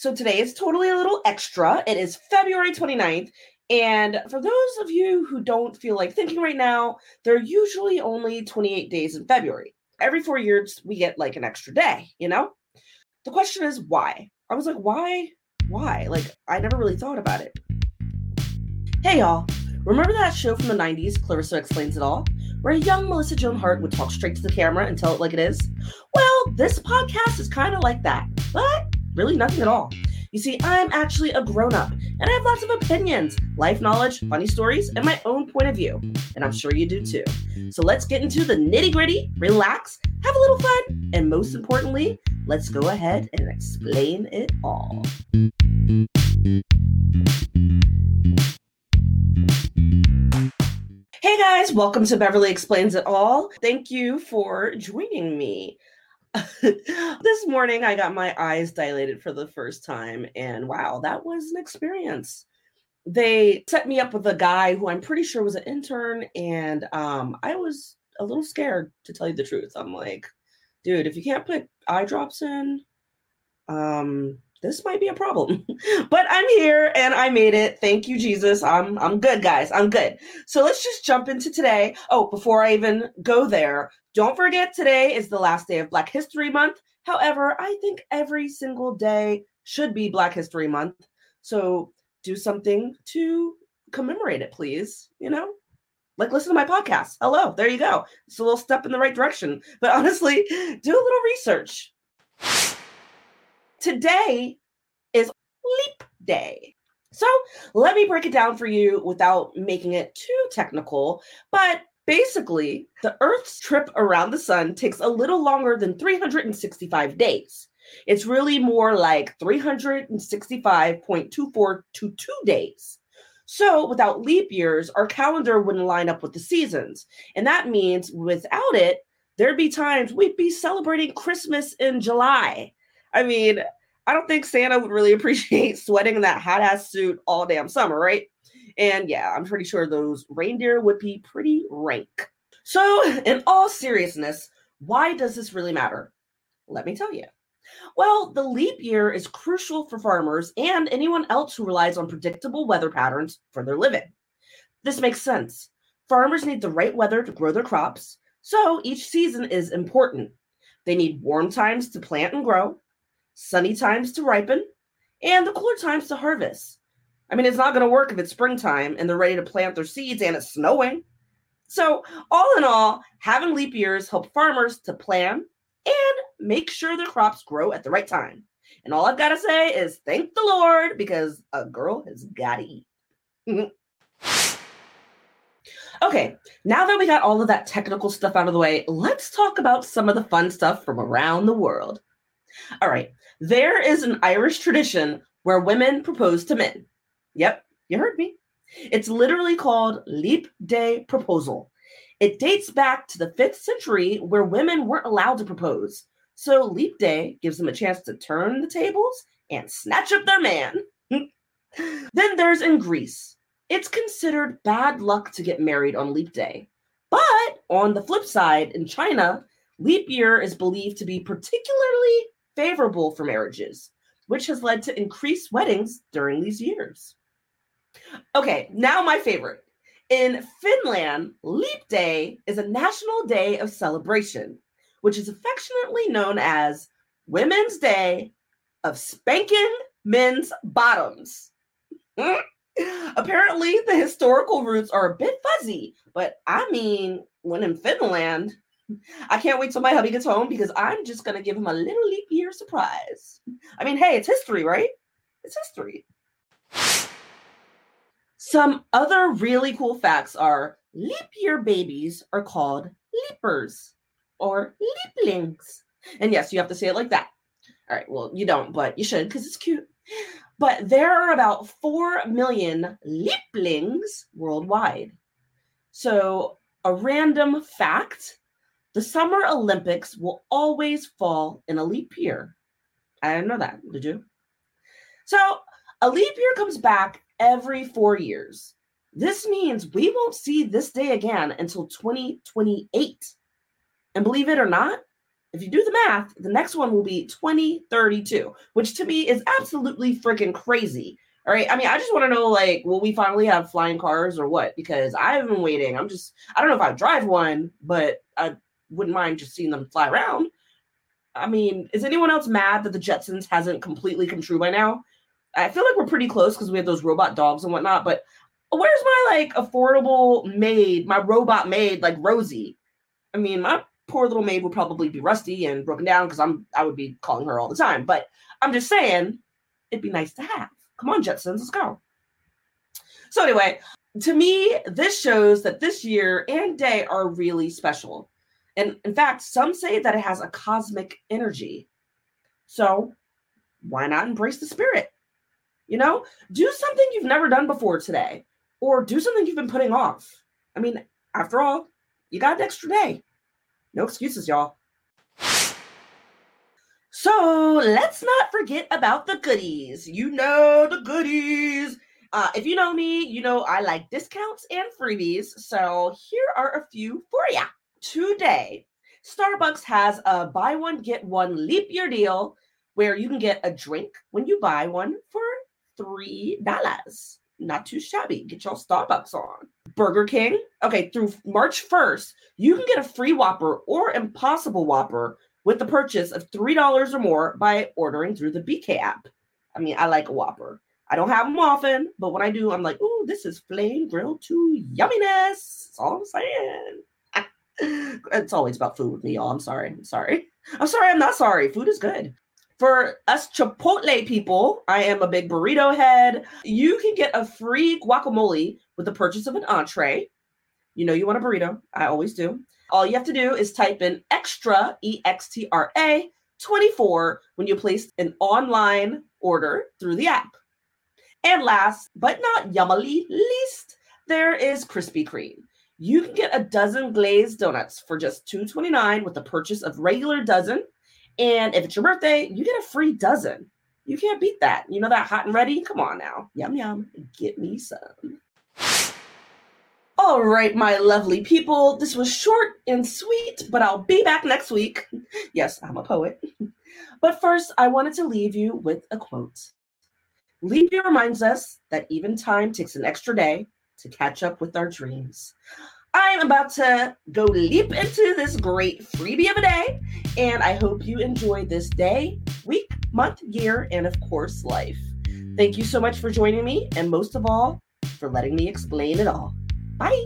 So today is totally a little extra. It is February 29th. And for those of you who don't feel like thinking right now, there are usually only 28 days in February. Every four years, we get like an extra day, you know? The question is why? I was like, why? Why? Like, I never really thought about it. Hey, y'all. Remember that show from the 90s, Clarissa Explains It All, where a young Melissa Joan Hart would talk straight to the camera and tell it like it is? Well, this podcast is kind of like that, but really nothing at all. You see, I'm actually a grown up and I have lots of opinions, life knowledge, funny stories, and my own point of view. And I'm sure you do too. So let's get into the nitty gritty, relax, have a little fun, and most importantly, let's go ahead and explain it all. Hey guys, welcome to Beverly Explains It All. Thank you for joining me. this morning I got my eyes dilated for the first time, and wow, that was an experience. They set me up with a guy who I'm pretty sure was an intern, and um, I was a little scared to tell you the truth. I'm like, dude, if you can't put eye drops in, um, this might be a problem. but I'm here and I made it. Thank you, Jesus. I'm I'm good, guys. I'm good. So let's just jump into today. Oh, before I even go there, don't forget today is the last day of Black History Month. However, I think every single day should be Black History Month. So do something to commemorate it, please. You know? Like listen to my podcast. Hello, there you go. It's a little step in the right direction. But honestly, do a little research today is leap day. So let me break it down for you without making it too technical. But basically, the Earth's trip around the sun takes a little longer than 365 days. It's really more like 365.2422 days. So, without leap years, our calendar wouldn't line up with the seasons. And that means without it, there'd be times we'd be celebrating Christmas in July I mean, I don't think Santa would really appreciate sweating in that hot ass suit all damn summer, right? And yeah, I'm pretty sure those reindeer would be pretty rank. So, in all seriousness, why does this really matter? Let me tell you. Well, the leap year is crucial for farmers and anyone else who relies on predictable weather patterns for their living. This makes sense. Farmers need the right weather to grow their crops, so each season is important. They need warm times to plant and grow, sunny times to ripen, and the cooler times to harvest. I mean, it's not going to work if it's springtime and they're ready to plant their seeds and it's snowing. So, all in all, having leap years help farmers to plan and make sure their crops grow at the right time. And all I've got to say is thank the Lord because a girl has got to eat. okay, now that we got all of that technical stuff out of the way, let's talk about some of the fun stuff from around the world. All right. There is an Irish tradition where women propose to men. Yep, you heard me. It's literally called Leap Day Proposal. It dates back to the 5th century where women weren't allowed to propose. So Leap Day gives them a chance to turn the tables and snatch up their man. then there's in Greece. It's considered bad luck to get married on Leap Day. But on the flip side, in China, leap year is believed to be particularly favorable for marriages, which has led to increased weddings during these years. Okay, now my favorite. In Finland, Leap Day is a national day of celebration, which is affectionately known as Women's Day of Spanking Men's Bottoms. Apparently, the historical roots are a bit fuzzy, but I mean, when in Finland, I can't wait till my hubby gets home because I'm just gonna give him a little leap year surprise. I mean, hey, it's history, right? It's history. Some other really cool facts are leap year babies are called leapers or leaplings. And yes, you have to say it like that. All right, well, you don't, but you should because it's cute. But there are about 4 million leaplings worldwide. So, a random fact the Summer Olympics will always fall in a leap year. I didn't know that. Did you? So, a leap year comes back every four years. This means we won't see this day again until 2028. And believe it or not, if you do the math, the next one will be 2032, which to me is absolutely freaking crazy. All right. I mean, I just want to know, like, will we finally have flying cars or what? Because I've been waiting. I'm just, I don't know if I drive one, but I wouldn't mind just seeing them fly around. I mean, is anyone else mad that the Jetsons hasn't completely come true by now? I feel like we're pretty close because we have those robot dogs and whatnot, but where's my like affordable maid, my robot maid, like Rosie? I mean, my poor little maid would probably be rusty and broken down because I'm I would be calling her all the time. But I'm just saying, it'd be nice to have. Come on, Jetsons, let's go. So anyway, to me, this shows that this year and day are really special. And in fact, some say that it has a cosmic energy. So why not embrace the spirit? You know, do something you've never done before today, or do something you've been putting off. I mean, after all, you got an extra day. No excuses, y'all. So let's not forget about the goodies. You know the goodies. Uh, if you know me, you know I like discounts and freebies. So here are a few for you. Today, Starbucks has a buy one, get one leap year deal where you can get a drink when you buy one for $3 not too shabby. Get your Starbucks on. Burger King. Okay, through March 1st, you can get a free Whopper or Impossible Whopper with the purchase of $3 or more by ordering through the BK app. I mean, I like a Whopper. I don't have them often, but when I do, I'm like, ooh, this is flame grilled to yumminess. That's all I'm saying. It's always about food with me, y'all. I'm sorry. I'm sorry. I'm sorry. I'm not sorry. Food is good. For us Chipotle people, I am a big burrito head. You can get a free guacamole with the purchase of an entree. You know you want a burrito. I always do. All you have to do is type in extra, E X T R A, 24 when you place an online order through the app. And last but not yummily least, there is Krispy Kreme. You can get a dozen glazed donuts for just $2.29 with the purchase of regular dozen and if it's your birthday, you get a free dozen. You can't beat that. You know that hot and ready? Come on now. Yum, yum. Get me some. All right, my lovely people. This was short and sweet, but I'll be back next week. Yes, I'm a poet. But first, I wanted to leave you with a quote. Year reminds us that even time takes an extra day to catch up with our dreams. I'm about to go leap into this great freebie of a day, and I hope you enjoy this day, week, month, year, and of course, life. Thank you so much for joining me, and most of all, for letting me explain it all. Bye.